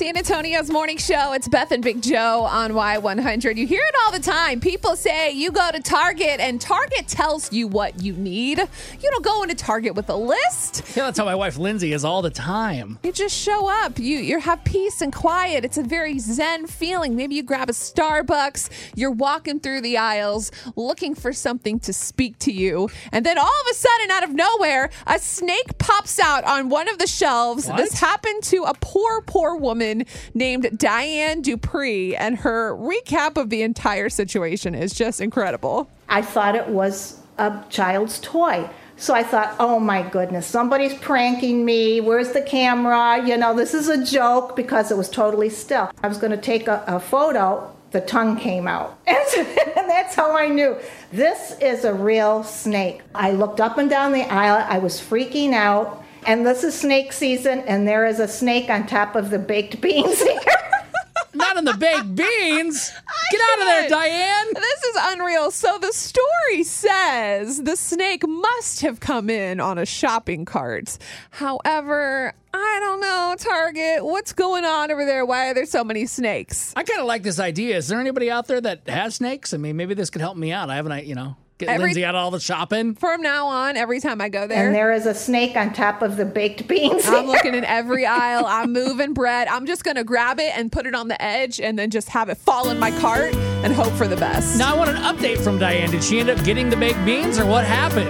San Antonio's morning show. It's Beth and Big Joe on Y100. You hear it all the time. People say you go to Target and Target tells you what you need. You don't go into Target with a list. Yeah, that's how my wife Lindsay is all the time. You just show up. You you have peace and quiet. It's a very zen feeling. Maybe you grab a Starbucks. You're walking through the aisles looking for something to speak to you, and then all of a sudden, out of nowhere, a snake pops out on one of the shelves. What? This happened to a poor, poor woman named Diane Dupree, and her recap of the entire situation is just incredible. I thought it was a child's toy. So I thought, oh my goodness, somebody's pranking me. Where's the camera? You know, this is a joke because it was totally still. I was going to take a, a photo. The tongue came out. And that's how I knew this is a real snake. I looked up and down the aisle. I was freaking out. And this is snake season, and there is a snake on top of the baked beans here. Not in the baked beans. Get out of there. Diane. This is unreal. So the story says the snake must have come in on a shopping cart. However, I don't know, Target, what's going on over there? Why are there so many snakes? I kind of like this idea. Is there anybody out there that has snakes? I mean, maybe this could help me out. I haven't, you know, get Every- Lindsay out of all the shopping. From now on, every time I go there. And there, there is a snake on top of the baked beans. I'm looking in every aisle. I'm moving bread. I'm just going to grab it and put it on the edge and then just have it fall in my cart and hope for the best. Now I want an update from Diane. Did she end up getting the baked beans, or what happened?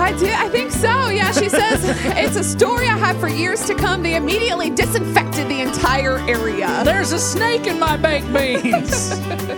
I do. I think so. Yeah, she says it's a story I have for years to come. They immediately disinfected the entire area. There's a snake in my baked beans.